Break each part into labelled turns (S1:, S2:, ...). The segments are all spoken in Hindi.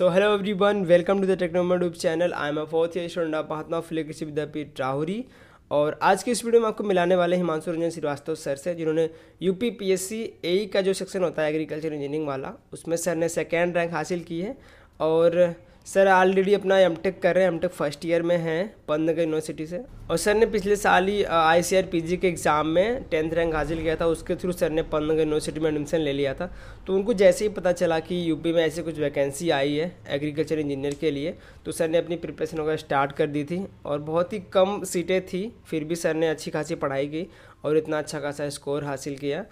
S1: So hello everyone welcome to the YouTube channel I am a fourth year student of Mahatma Phule Krishi Vidyapeeth Rahuri और आज के इस वीडियो में आपको मिलाने वाले हिमांशु रंजन श्रीवास्तव सर से, जिन्होंने U P P S C A का जो सेक्शन होता है एग्रीकल्चर इंजीनियरिंग वाला, उसमें सर ने सेकेंड रैंक हासिल की है। और सर ऑलरेडी अपना एम टेक कर रहे हैं एम टेक फ़र्स्ट ईयर में हैं पंतनगर यूनिवर्सिटी से। और सर ने पिछले साल ही आई सी आर पी जी के एग्ज़ाम में टेंथ रैंक हासिल किया था, उसके थ्रू सर ने पंतनगर यूनिवर्सिटी में एडमिशन ले लिया था। तो उनको जैसे ही पता चला कि यूपी में ऐसी कुछ वैकेंसी आई है एग्रीकल्चर इंजीनियर के लिए तो सर ने अपनी प्रिपरेशन वगैरह स्टार्ट कर दी थी। और बहुत ही कम सीटें थी, फिर भी सर ने अच्छी खासी पढ़ाई की और इतना अच्छा खासा स्कोर हासिल किया।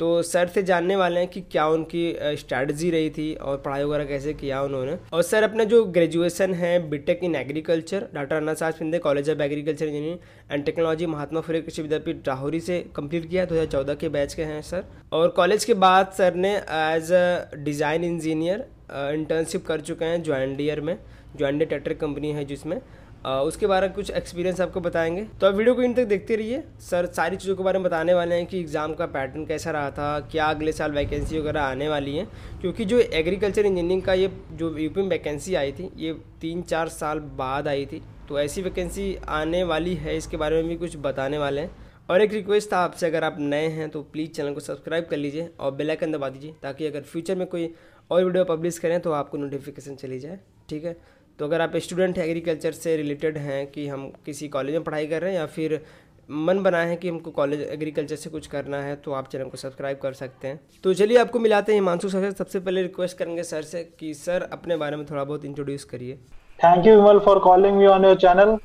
S1: तो सर से जानने वाले हैं कि क्या उनकी स्ट्रैटी रही थी और पढ़ाई वगैरह कैसे किया उन्होंने। और सर, अपना जो ग्रेजुएशन है B tech in agriculture doctor Anna साज पिंदे college of agriculture engineering and technology Mahatma Phule Krishi Vidyapeeth Rahuri से कंप्लीट किया, दो हज़ार चौदह के बैच के हैं सर। और कॉलेज के बाद सर ने as a design engineer internship कर चुके हैं ज्वाइंडियर में। ज्वाइंडियर ट्रैक्टर कंपनी है जिसमें। उसके बारे में कुछ एक्सपीरियंस आपको बताएँगे। तो आप वीडियो को इन तक देखते रहिए। सर, सारी चीज़ों के बारे में बताने वाले हैं कि एग्ज़ाम का पैटर्न कैसा रहा था, क्या अगले साल वैकेंसी वगैरह आने वाली है। क्योंकि जो एग्रीकल्चर इंजीनियरिंग का ये, जो यूपी में वैकेंसी आई थी, ये तीन चार साल बाद आई थी। तो ऐसी वैकेंसी आने वाली है, इसके बारे में भी कुछ बताने वाले हैं। और एक रिक्वेस्ट था आपसे, अगर आप नए हैं तो प्लीज़ चैनल को सब्सक्राइब कर लीजिए और बेल आइकन दबा दीजिए, ताकि अगर फ्यूचर में कोई और वीडियो पब्लिश करें तो आपको नोटिफिकेशन चली जाए। ठीक है? तो अगर आप स्टूडेंट एग्रीकल्चर से रिलेटेड हैं कि हम किसी कॉलेज में पढ़ाई कर रहे हैं या फिर मन बनाए हैं कि हमको कॉलेज एग्रीकल्चर से कुछ करना है तो आप चैनल को सब्सक्राइब कर सकते हैं। तो चलिए आपको मिलाते हैं हिमांशु सर सबसे पहले रिक्वेस्ट करेंगे सर से कि सर अपने बारे में थोड़ा बहुत इंट्रोड्यूस करिए।
S2: Thank you Vimal for calling me on your channel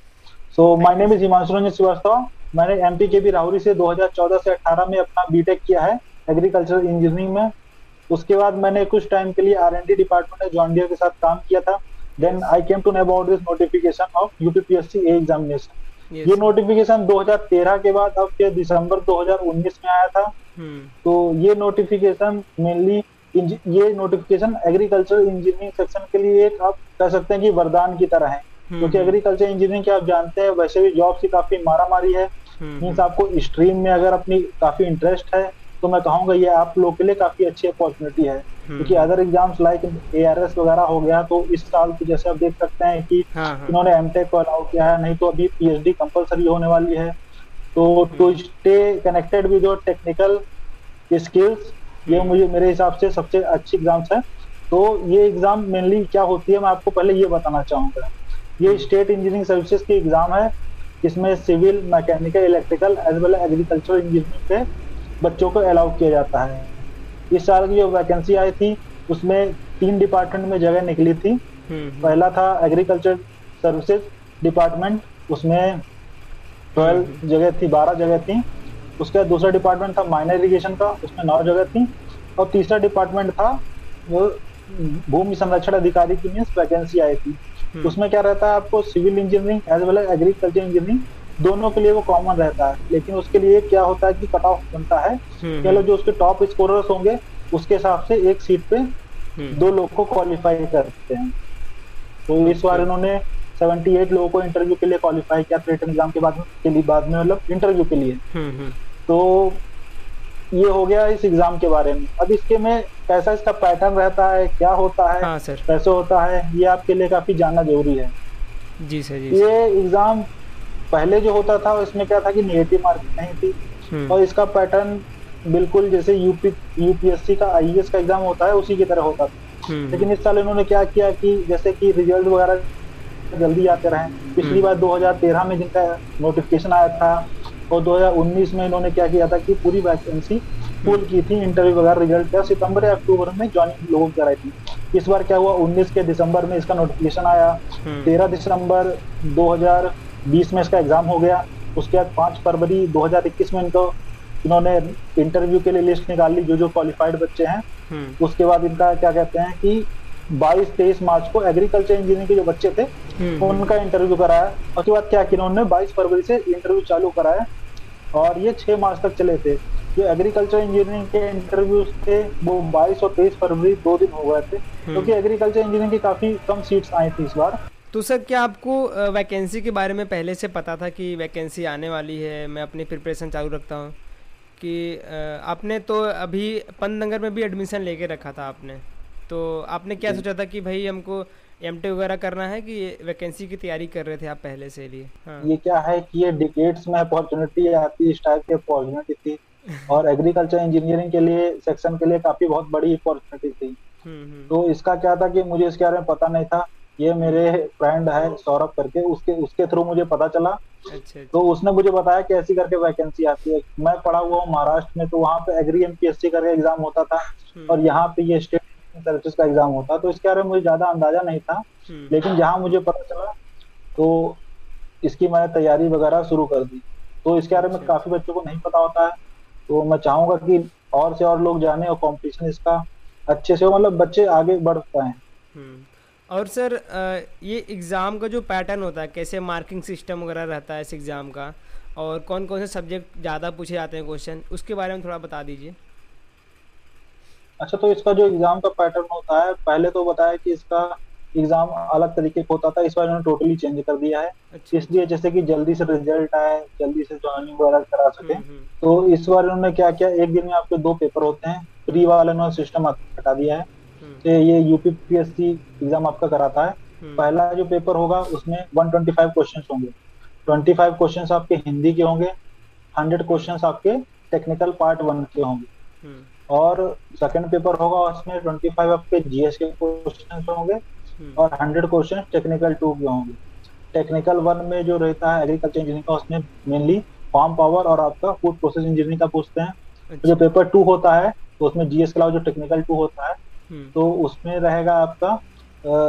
S2: so my name is Himanshu Ranjan Srivastava मैंने M P K B Rahuri से 2014 से 18 में अपना बीटेक किया है एग्रीकल्चर इंजीनियरिंग में। उसके बाद मैंने कुछ टाइम के लिए आर एन डी डिपार्टमेंट में जॉन्डियर के साथ काम किया था। Then I came to know about this notification of UPPSC A examination. Yes. ये नोटिफिकेशन 2013 के बाद अब के दिसंबर 2019 में आया था hmm. तो ये नोटिफिकेशन मेनली ये नोटिफिकेशन एग्रीकल्चर इंजीनियरिंग सेक्शन के लिए एक आप कह सकते हैं कि वरदान की तरह है hmm. क्योंकि एग्रीकल्चर इंजीनियरिंग के आप जानते हैं वैसे भी जॉब की काफ़ी मारा मारी है मीन्स hmm. आपको स्ट्रीम में अगर अपनी काफ़ी इंटरेस्ट है तो मैं कहूँगा ये आप लोग के लिए काफ़ी अच्छी अपॉर्चुनिटी है हम्म। क्योंकि अदर एग्ज़ाम्स लाइक एआरएस वगैरह हो गया तो इस साल तो जैसे आप देख सकते हैं कि हाँ, हाँ. इन्होंने एम को अलाउ किया है नहीं तो अभी पीएचडी कंपलसरी होने वाली है तो to stay connected with your technical skills ये हम्म। मुझे मेरे हिसाब से सबसे अच्छी एग्ज़ाम्स है तो ये एग्ज़ाम मेनली क्या होती है मैं आपको पहले ये बताना चाहूँगा ये स्टेट इंजीनियरिंग सर्विसेज़ की एग्ज़ाम है इसमें civil mechanical electrical as well agriculture engineering के बच्चों को अलाउ किया जाता है। इस साल की जो वैकेंसी आई थी उसमें तीन डिपार्टमेंट में जगह निकली थी। हम्म, हम्म। पहला था एग्रीकल्चर सर्विसेज़ डिपार्टमेंट उसमें ट्वेल्व हम्म, जगह थी बारह जगह थी। उसके दूसरा डिपार्टमेंट था माइनर इरीगेशन का उसमें नौ जगह थी। और तीसरा डिपार्टमेंट था वो भूमि संरक्षण अधिकारी की मीन्स वैकेंसी आई थी। उसमें क्या रहता है आपको civil engineering as well as agriculture engineering दोनों के लिए वो कॉमन रहता है। लेकिन उसके लिए क्या होता है कि कट ऑफ़ बनता है। हम्म, चलो हम्म। जो उसके टॉप स्कोरर्स होंगे उसके हिसाब से एक सीट पे हम्म। दो लोग को क्वालिफाई करते हैं। तो इस बार इन्होंने 78 लोगों को इंटरव्यू के लिए क्वालिफाई किया रिटर्न एग्ज़ाम के बाद के लिए बाद में मतलब इंटरव्यू के लिए। तो ये हो गया इस एग्ज़ाम के बारे में। अब इसके में कैसा इसका पैटर्न रहता है क्या होता है हाँ, कैसे होता है ये आपके लिए काफ़ी जानना ज़रूरी है। जी सर जी ये एग्ज़ाम पहले जो होता था उसमें क्या था कि नेगेटिव मार्किंग नहीं थी। हम्म। और इसका पैटर्न बिल्कुल जैसे यूपी यूपीएससी का आई का एग्ज़ाम होता है उसी की तरह होता था। हम्म। लेकिन इस साल इन्होंने क्या किया कि जैसे कि रिज़ल्ट वगैरह जल्दी आते रहे। पिछली हम्म। बार 2013 में जिनका नोटिफिकेशन आया था और 2019 में इन्होंने क्या किया था कि पूरी वैकेंसी फुल की थी इंटरव्यू वगैरह रिज़ल्ट क्या सितंबर या अक्टूबर में ज्वाइनिंग लोगों की कराई थी। इस बार क्या हुआ 19 के दिसंबर में इसका नोटिफिकेशन आया। 13 दिसंबर 2000 बीस में इसका एग्ज़ाम हो गया उसके बाद पाँच फरवरी 2021 में इनको इन्होंने इंटरव्यू के लिए लिस्ट निकाल ली जो जो क्वालिफाइड बच्चे हैं हम्म। उसके बाद इनका क्या कहते हैं कि 22-23 मार्च को एग्रीकल्चर इंजीनियरिंग के जो बच्चे थे हम्म। उनका इंटरव्यू कराया उसके बाद क्या किया उन्होंने 22 फरवरी से इंटरव्यू चालू कराया और ये छह मार्च तक चले थे जो एग्रीकल्चर इंजीनियरिंग के इंटरव्यू थे वो 22 और 23 फरवरी दो दिन हो गए थे हम्म। क्योंकि एग्रीकल्चर इंजीनियरिंग की काफ़ी कम सीट्स आई थी इस बार
S1: तो सर क्या आपको वैकेंसी के बारे में पहले से पता था कि वैकेंसी आने वाली है? मैं अपनी प्रिपरेशन चालू रखता हूँ कि आपने तो अभी पंतनगर में भी एडमिशन लेके रखा था आपने। तो आपने क्या सोचा था कि भाई हमको एम वगैरह करना है कि वैकेंसी की तैयारी कर रहे थे आप पहले से लिए?
S2: हाँ। ये क्या है कि ये डिकेट्स में अपॉर्चुनिटी आती इस टाइप की अपॉर्चुनिटी थी। और एग्रीकल्चर इंजीनियरिंग के लिए सेक्शन के लिए काफ़ी बहुत बड़ी अपॉर्चुनिटी थी। हम्म, हम्म। तो इसका क्या था कि मुझे इसके बारे में पता नहीं था। ये मेरे फ्रेंड है सौरभ करके उसके उसके थ्रू मुझे पता चला अच्छा, अच्छा। तो उसने मुझे बताया कि ऐसी करके वैकेंसी आती है मैं पढ़ा हुआ हूँ महाराष्ट्र में तो वहाँ पे एग्री एमपीएससी करके एग्ज़ाम होता था हम्म। और यहाँ पे ये स्टेट सर्विस का एग्ज़ाम होता तो इसके बारे में मुझे ज़्यादा अंदाज़ा नहीं था लेकिन जहाँ मुझे पता चला तो इसकी मैंने तैयारी वगैरह शुरू कर दी तो इसके बारे में अच्छा। काफ़ी बच्चों को नहीं पता होता है तो मैं चाहूँगा कि और से और लोग जाने और कंपटीशन इसका अच्छे से मतलब बच्चे आगे बढ़ पाए
S1: हम्म। और सर ये एग्ज़ाम का जो पैटर्न होता है कैसे मार्किंग सिस्टम वगैरह रहता है इस एग्ज़ाम का और कौन कौन से सब्जेक्ट ज़्यादा पूछे जाते हैं क्वेश्चन उसके बारे में थोड़ा बता दीजिए।
S2: अच्छा तो इसका जो एग्ज़ाम का पैटर्न होता है पहले तो बताया कि इसका एग्ज़ाम अलग तरीके का होता था इस बार उन्होंने टोटली चेंज कर दिया है। अच्छा, इसलिए जैसे कि जल्दी से रिज़ल्ट आए जल्दी से ज्वाइनिंग वगैरह करा सके हम्म, हम्म। तो इस बार उन्होंने क्या किया एक दिन में आपके दो पेपर होते हैं प्री वाले उन्होंने सिस्टम हटा दिया है। तो ये यूपीपीएससी एग्ज़ाम आपका कराता है। पहला जो पेपर होगा उसमें 125 क्वेश्चंस होंगे। 25 क्वेश्चंस आपके हिंदी के होंगे 100 क्वेश्चंस आपके टेक्निकल पार्ट वन के होंगे। और सेकंड पेपर होगा उसमें 25 आपके जीएस के क्वेश्चंस होंगे और 100 क्वेश्चन टेक्निकल टू के होंगे। टेक्निकल वन में जो रहता है एग्रीकल्चर इंजीनियरिंग का उसमें मेनली फार्म पावर और आपका फ़ूड प्रोसेस इंजीनियरिंग का पूछते हैं। अच्छा। जो पेपर टू होता है तो उसमें जीएस के अलावा जो टेक्निकल टू होता है हम्म। तो उसमें रहेगा आपका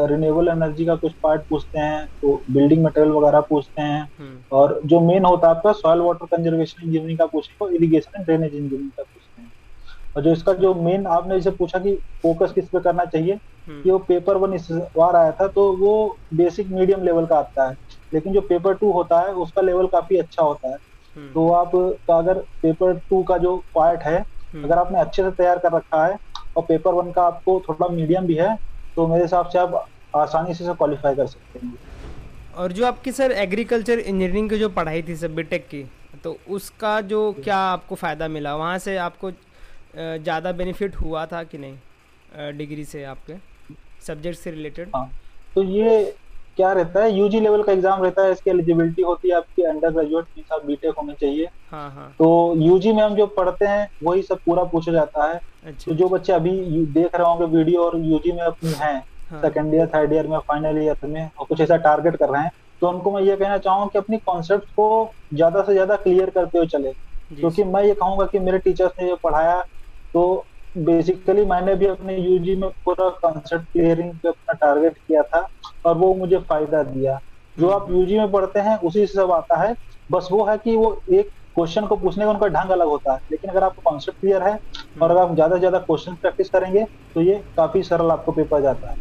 S2: रिन्यूएबल एनर्जी का कुछ पार्ट पूछते हैं तो बिल्डिंग मटेरियल वगैरह पूछते हैं। हम्म। और जो मेन होता है आपका सॉयल वाटर कंजर्वेशन इंजीनियरिंग का पूछते तो इरिगेशन एंड ड्रेनेज इंजीनियरिंग का पूछते हैं। और जो इसका जो मेन आपने जैसे पूछा कि फोकस किस पे करना चाहिए हम्म। कि वो पेपर वन इस बार आया था तो वो बेसिक मीडियम लेवल का आता है। लेकिन जो पेपर टू होता है उसका लेवल काफ़ी अच्छा होता है। तो आप अगर पेपर टू का जो पार्ट है अगर आपने अच्छे से तैयार कर रखा है और पेपर वन का आपको थोड़ा मीडियम भी है तो मेरे हिसाब से आप आसानी से क्वालिफाई कर सकते हैं।
S1: और जो आपकी सर एग्रीकल्चर इंजीनियरिंग की जो पढ़ाई थी सर बीटेक की तो उसका जो क्या आपको फ़ायदा मिला? वहाँ से आपको ज़्यादा बेनिफिट हुआ था कि नहीं डिग्री से आपके? सब्जेक्ट से रिलेटेड
S2: हाँ तो ये क्या रहता है? यूजी लेवल का एग्ज़ाम रहता है इसकी एलिजिबिलिटी होती है आपकी अंडर ग्रेजुएट आप बीटेक होने चाहिए। हाँ हाँ। तो यूजी में हम जो पढ़ते हैं वही सब पूरा पूछा जाता है। अच्छा, तो जो अच्छा। बच्चे अभी देख रहे होंगे वीडियो और यूजी में अपनी हैं सेकेंड ईयर थर्ड ईयर में फाइनल ईयर में और कुछ ऐसा टारगेट कर रहे हैं तो उनको मैं ये कहना चाहूँगा कि अपनी कॉन्सेप्ट को ज़्यादा से ज़्यादा क्लियर करते हुए चले। क्योंकि मैं ये कहूँगा कि मेरे टीचर्स ने जो पढ़ाया तो बेसिकली मैंने भी अपने यूजी में पूरा कॉन्सेप्ट क्लियरिंग पे अपना टारगेट किया था और वो मुझे फ़ायदा दिया। जो आप यूजी में पढ़ते हैं, उसी से सब आता है। बस वो है कि वो एक क्वेश्चन को पूछने का उनका ढंग अलग होता है। लेकिन अगर आपको कॉन्सेप्ट क्लियर है और अगर आप ज़्यादा से ज़्यादा क्वेश्चन प्रैक्टिस करेंगे तो ये काफ़ी सरल आपको पेपर जाता है।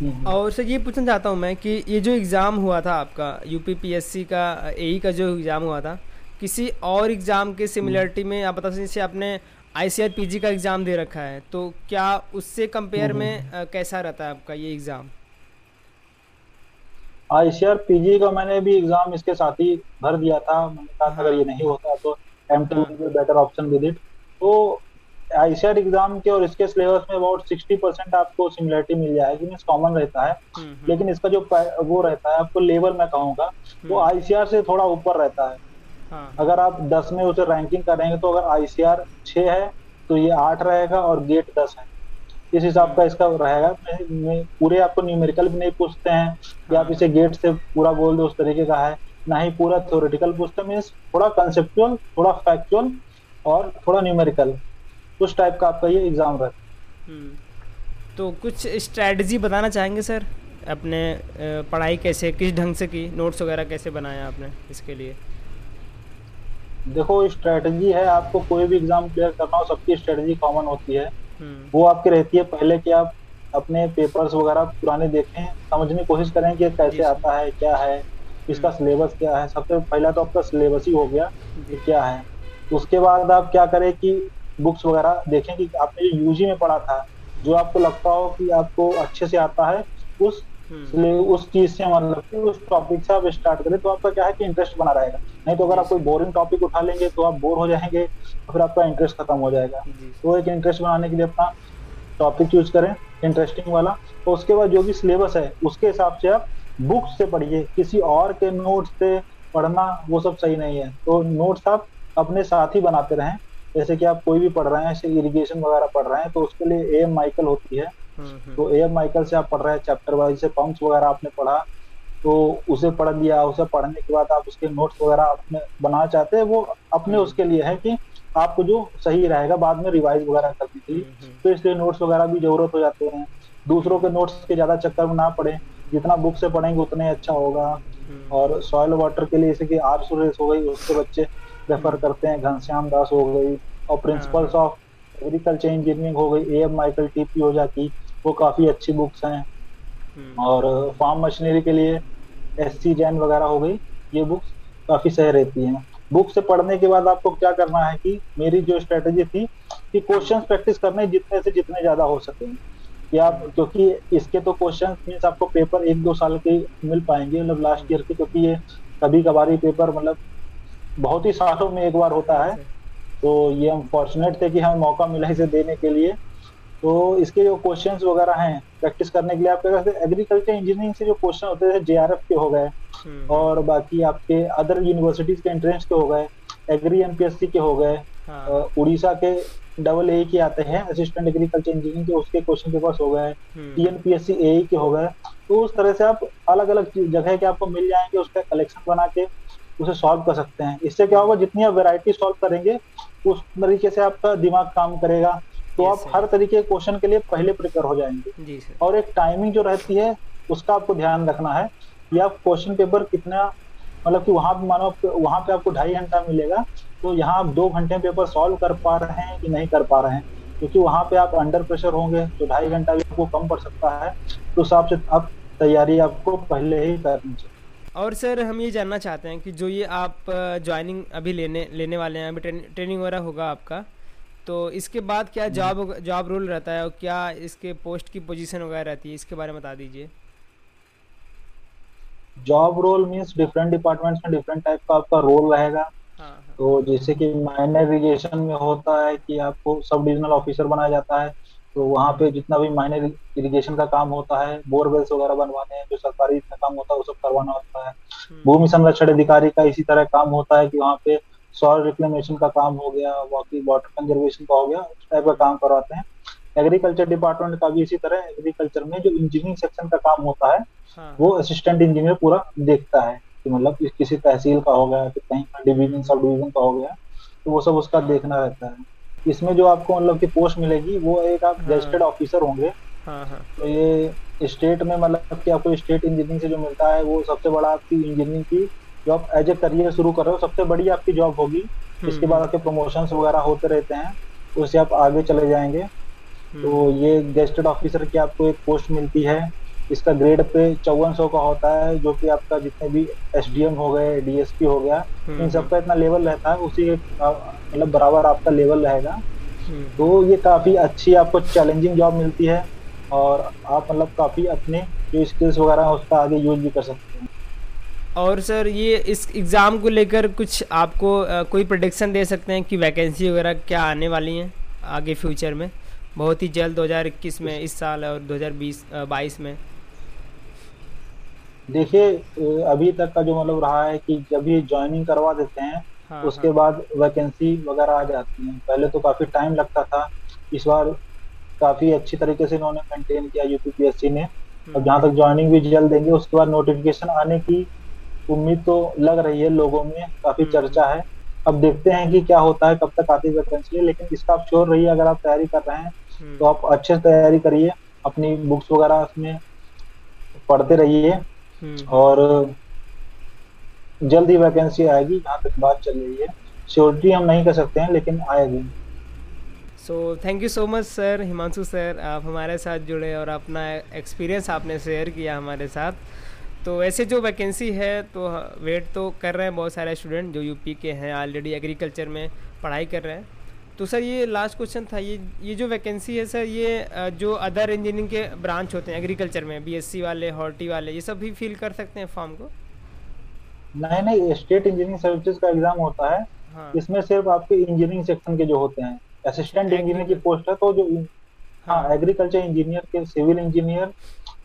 S1: हम्म। और सर, ये पूछना चाहता हूँ मैं कि ये जो एग्ज़ाम हुआ था आपका यूपीपीएससी का ए का जो एग्ज़ाम हुआ था, किसी और एग्ज़ाम के सिमिलरिटी में आप बता सकते आपने आईसीआर का एग्ज़ाम दे रखा है तो क्या उससे कंपेयर हम्म, में हम्म। कैसा रहता है आपका ये एग्ज़ाम
S2: आईसीआर पीजी का मैंने भी एग्ज़ाम इसके साथ ही भर दिया था मैंने कहा था अगर ये नहीं होता तो M better option with it तो आईसीआर एग्ज़ाम के और इसके सिलेबस में अबाउट सिक्सटी परसेंट आपको सिमिलरिटी मिल जाएगी मीन कॉमन रहता है हम्म, हम्म। लेकिन इसका जो वो रहता है आपको लेवल मैं कहूँगा वो आईसीआर हम्म। से थोड़ा ऊपर रहता है हाँ। अगर आप दस में उसे रैंकिंग करेंगे तो अगर आईसीआर छह है तो ये आठ रहेगा और गेट दस है। इस हिसाब का इसका रहेगा। पूरे आपको न्यूमेरिकल भी नहीं पूछते हैं कि आप इसे गेट से पूरा बोल दो उस तरीके का है। ना ही पूरा थ्योरेटिकल पूछते मीन थोड़ा कंसेप्चुअल थोड़ा फैक्चुअल और थोड़ा न्यूमेरिकल उस टाइप का आपका ये एग्ज़ाम रहता है।
S1: तो कुछ स्ट्रेटजी बताना चाहेंगे सर अपने पढ़ाई कैसे किस ढंग से की नोट्स वगैरह कैसे बनाया आपने इसके लिए?
S2: देखो स्ट्रेटजी है आपको कोई भी एग्ज़ाम क्लियर करना हो सबकी स्ट्रेटजी कॉमन होती है। हम्म। वो आपकी रहती है पहले कि आप अपने पेपर्स वगैरह पुराने देखें समझने की कोशिश करें कि कैसे आता है क्या है इसका सिलेबस हम्म। क्या है। सबसे पहला तो आपका सिलेबस ही हो गया कि क्या है। उसके बाद आप क्या करें कि बुक्स वगैरह देखें कि आपने जो यूजी में पढ़ा था जो आपको लगता हो कि आपको अच्छे से आता है उस हम्म। उस चीज़ से मतलब उस टॉपिक से आप स्टार्ट करें तो आपका क्या है कि इंटरेस्ट बना रहेगा। नहीं तो अगर आप कोई बोरिंग टॉपिक उठा लेंगे तो आप बोर हो जाएँगे तो फिर आपका इंटरेस्ट खत्म हो जाएगा। तो एक इंटरेस्ट बनाने के लिए अपना टॉपिक चूज़ करें इंटरेस्टिंग वाला। तो उसके बाद जो भी सिलेबस है उसके हिसाब से आप बुक्स से पढ़िए। किसी और के नोट्स से पढ़ना वो सब सही नहीं है। तो नोट्स आप अपने साथ ही बनाते रहें। जैसे कि आप कोई भी पढ़ रहे हैं जैसे इरिगेशन वगैरह पढ़ रहे हैं तो उसके लिए ए एम माइकल होती है। तो ए एम माइकल से आप पढ़ रहे हैं चैप्टर वाइज से पंप्स वगैरह आपने पढ़ा तो उसे पढ़ लिया उसे पढ़ने के बाद आप उसके नोट्स वगैरह अपने बनाना चाहते हैं वो अपने हम्म। उसके लिए है कि आपको जो सही रहेगा बाद में रिवाइज वगैरह करने के लिए। तो इसलिए नोट्स वगैरह भी ज़रूरत हो जाते हैं। दूसरों के नोट्स के ज़्यादा चक्कर में ना पड़े। जितना बुक से पढ़ेंगे उतना अच्छा होगा। और सॉयल वाटर के लिए जैसे कि आर सुरेश हो गई उसके बच्चे रेफर करते हैं घनश्याम दास हो गई और प्रिंसिपल्स ऑफ़ एग्रीकल्चर इंजीनियरिंग हो गई ए एम माइकल टी ओझा की। वो काफ़ी अच्छी बुक्स हैं। हम्म। और फार्म मशीनरी के लिए एस सी जैन वगैरह हो गई ये बुक्स काफ़ी सही रहती हैं। बुक से पढ़ने के बाद आपको क्या करना है कि मेरी जो स्ट्रेटेजी थी कि क्वेश्चन प्रैक्टिस करने जितने से जितने ज़्यादा हो सके। कि आप क्योंकि इसके तो क्वेश्चन मीन्स आपको पेपर एक दो साल के मिल पाएँगे मतलब लास्ट ईयर के क्योंकि ये कभी कभार ही पेपर मतलब बहुत ही सालों में एक बार होता है। तो ये हम फॉर्चुनेट थे कि हमें मौका मिला इसे देने के लिए। तो इसके जो क्वेश्चंस वगैरह हैं प्रैक्टिस करने के लिए आपके पास एग्रीकल्चर इंजीनियरिंग से जो क्वेश्चन होते थे जेआरएफ के हो गए हम्म। और बाकी आपके अदर यूनिवर्सिटीज के एंट्रेंस के हो गए एग्री एमपीएससी के हो गए हाँ। उड़ीसा के डबल ए के आते हैं असिस्टेंट एग्रीकल्चर इंजीनियरिंग के उसके क्वेश्चन पेपर्स हो गए टीएनपीएससी हम्म। ए के हो गए तो उस तरह से आप अलग अलग जगह के आपको मिल जाएँगे उसका कलेक्शन बना के उसे सॉल्व कर सकते हैं इससे क्या होगा जितनी आप वेराइटी सॉल्व करेंगे उस तरीके से आपका दिमाग काम करेगा तो आप हर तरीके के क्वेश्चन के लिए पहले प्रिपेयर हो जाएँगे। और एक टाइमिंग जो रहती है उसका आपको ध्यान रखना है कि आप क्वेश्चन पेपर कितना मतलब कि वहाँ पे मानो वहाँ पे आपको ढाई घंटा मिलेगा तो यहाँ आप दो घंटे पेपर सॉल्व कर पा रहे हैं कि नहीं कर पा रहे हैं? क्योंकि वहाँ पे आप अंडर प्रेशर होंगे तो ढाई घंटा भी आपको कम पड़ सकता है। तो हिसाब से आप तैयारी आपको पहले ही करनी चाहिए।
S1: और सर हम ये जानना चाहते हैं कि जो ये आप ज्वाइनिंग अभी लेने लेने वाले हैं अभी ट्रेनिंग वगैरह होगा आपका तो इसके बाद क्या जॉब जॉब रोल रहता है और क्या इसके पोस्ट की पोजीशन वगैरह रहती है इसके बारे में बता दीजिए
S2: job role means different departments में डिफरेंट टाइप का आपका रोल रहेगा हाँ, हाँ. तो जैसे कि माइनर इरिगेशन में होता है कि आपको सब डिविजनल ऑफिसर बनाया जाता है तो वहाँ पे जितना भी माइनर इरिगेशन का काम होता है बोरवेल्स वगैरह बनवाने हैं जो सरकारी काम होता है वो सब करवाना होता है हम्म। भूमि संरक्षण अधिकारी का इसी तरह काम होता है कि वहाँ पे सॉइल रिक्लेमेशन का काम हो गया बाकी वाटर कंजर्वेशन का हो गया उस टाइप का काम करवाते हैं एग्रीकल्चर डिपार्टमेंट का भी इसी तरह एग्रीकल्चर में जो इंजीनियरिंग सेक्शन का काम होता है हाँ। वो असिस्टेंट इंजीनियर पूरा देखता है कि मतलब किसी तहसील का हो गया कि कहीं का डिवीज़न सब डिवीज़न का हो गया तो वो सब उसका देखना रहता है इसमें जो आपको मतलब की पोस्ट मिलेगी वो एक आप गजेटेड हाँ। ऑफिसर होंगे हाँ, हाँ। तो ये स्टेट में मतलब कि आपको स्टेट इंजीनियरिंग से जो मिलता है वो सबसे बड़ा आपकी इंजीनियरिंग की जो आप एज ए करियर शुरू कर रहे हो सबसे बड़ी आपकी जॉब होगी हम्म, इसके बाद हम्म। आपके प्रमोशंस वगैरह होते रहते हैं उससे आप आगे चले जाएँगे हम्म। तो ये गेस्टेड ऑफिसर की आपको एक पोस्ट मिलती है इसका ग्रेड पे चौवन सौ का होता है जो कि आपका जितने भी एसडीएम हो गए डीएसपी हो गया इन सबका इतना लेवल रहता है उसी मतलब बराबर आपका लेवल रहेगा हम्म। तो ये काफ़ी अच्छी आपको चैलेंजिंग जॉब मिलती है और आप मतलब काफ़ी अपने जो स्किल्स वगैरह है उसका आगे यूज़ भी कर सकते हैं
S1: और सर ये इस एग्ज़ाम को लेकर कुछ आपको आ, कोई प्रोडिक्शन दे सकते हैं कि वैकेंसी वगैरह क्या आने वाली हैं आगे फ्यूचर में? बहुत ही जल्द 2021 में इस साल और 2020 22 में।
S2: देखिए अभी तक का जो मतलब रहा है कि जब ये ज्वाइनिंग करवा देते हैं हाँ, उसके हाँ. बाद वैकेंसी वगैरह आ जाती है। पहले तो काफ़ी टाइम लगता था। इस बार काफ़ी अच्छी तरीके से इन्होंने मेंटेन किया यूपीपीएससी ने। और हम्म। जहाँ तक ज्वाइनिंग भी जल्द देंगे उसके बाद नोटिफिकेशन आने की उम्मीद तो लग रही है लोगों में काफ़ी हम्म। चर्चा है। अब देखते हैं कि क्या होता है कब तक आती है वैकेंसी लेकिन इसका आप श्योर रहिए अगर आप तैयारी कर रहे हैं हम्म। तो आप अच्छे से तैयारी करिए अपनी बुक्स वगैरह उसमें पढ़ते रहिए। और जल्द ही वैकेंसी आएगी यहाँ तक बात चल रही है। श्योरिटी हम नहीं कर सकते हैं लेकिन आएगी।
S1: So thank you so much sir Himanshu sir आप हमारे साथ जुड़े और अपना एक्सपीरियंस आपने शेयर किया हमारे साथ। तो वैसे जो वैकेंसी है तो वेट तो कर रहे हैं बहुत सारे स्टूडेंट जो यूपी के हैं ऑलरेडी एग्रीकल्चर में पढ़ाई कर रहे हैं। तो सर ये लास्ट क्वेश्चन था ये ये जो वैकेंसी है सर ये जो अदर इंजीनियरिंग के ब्रांच होते हैं एग्रीकल्चर में बीएससी वाले हॉर्टी वाले ये सब भी फिल कर सकते हैं फॉर्म को?
S2: नहीं नहीं स्टेट इंजीनियरिंग सर्विसेज़ का एग्ज़ाम होता है। हाँ. इसमें सिर्फ़ आपके इंजीनियरिंग सेक्शन के जो होते हैं। असिस्टेंट इंजीनियर की पोस्ट है तो जो हाँ एग्रीकल्चर इंजीनियर के सिविल इंजीनियर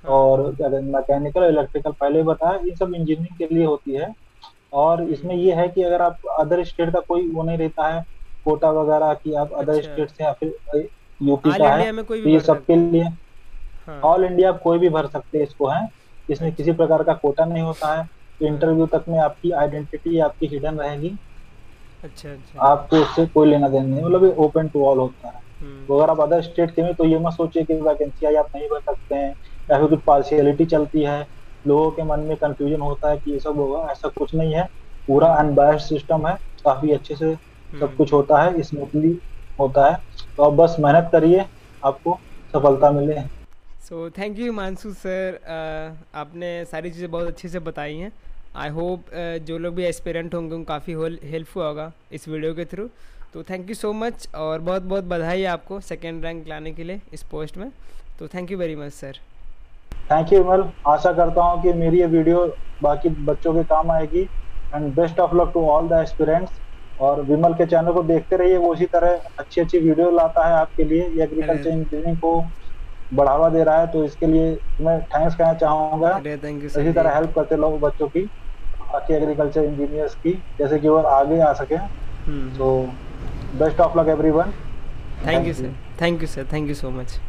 S2: और मैकेनिकल इलेक्ट्रिकल पहले बताया ये सब इंजीनियरिंग के लिए होती है। और इसमें ये है कि अगर आप अदर स्टेट का कोई वो नहीं रहता है कोटा वगैरह की आप अदर
S1: अच्छा।
S2: स्टेट से या फिर यूपी का है तो ये सबके लिए
S1: हाँ।
S2: ऑल इंडिया कोई भी भर सकते हैं इसको है। इसमें किसी प्रकार का कोटा नहीं होता है। तो इंटरव्यू तक में आपकी आइडेंटिटी आपकी हिडन रहेगी।
S1: अच्छा अच्छा।
S2: आपको उससे कोई लेना देना नहीं मतलब ओपन टू ऑल होता है।
S1: हम्म,
S2: तो अगर आप अदर स्टेट के में तो ये मत सोचिए कि वैकेंसी आई आप नहीं भर सकते हैं। या फिर कुछ पार्शियलिटी चलती है। लोगों के मन में कंफ्यूजन होता है कि ये सब होगा ऐसा कुछ नहीं है। पूरा अनबायस्ड सिस्टम है काफ़ी अच्छे से सब
S1: हम्म।
S2: कुछ होता है स्मूथली होता है। तो आप बस मेहनत करिए आपको सफलता मिले।
S1: सो थैंक यू मानसू सर आपने सारी चीज़ें बहुत अच्छे से बताई हैं। आई होप जो लोग भी एस्पिरेंट होंगे उनको काफ़ी हेल्पफुल होगा इस वीडियो के थ्रू तो थैंक यू सो मच और बहुत बहुत बधाई आपको सेकेंड रैंक लाने के लिए इस पोस्ट में. तो thank you very much sir
S2: thank you Vimal आशा करता हूँ कि मेरी ये वीडियो बाकी बच्चों के काम आएगी। And best of luck to all the aspirants और विमल के चैनल को देखते रहिए। वो उसी तरह अच्छी अच्छी वीडियो लाता है आपके लिए। ये एग्रीकल्चर इंजीनियरिंग को बढ़ावा दे रहा है। तो इसके लिए मैं थैंक्स कहना चाहूँगा। इसी तरह हेल्प करते रहो बच्चों की। बाकी एग्रीकल्चर इंजीनियर्स की। जैसे कि वो आगे आ सके। तो best of luck everyone
S1: thank you sir thank you sir thank you so much.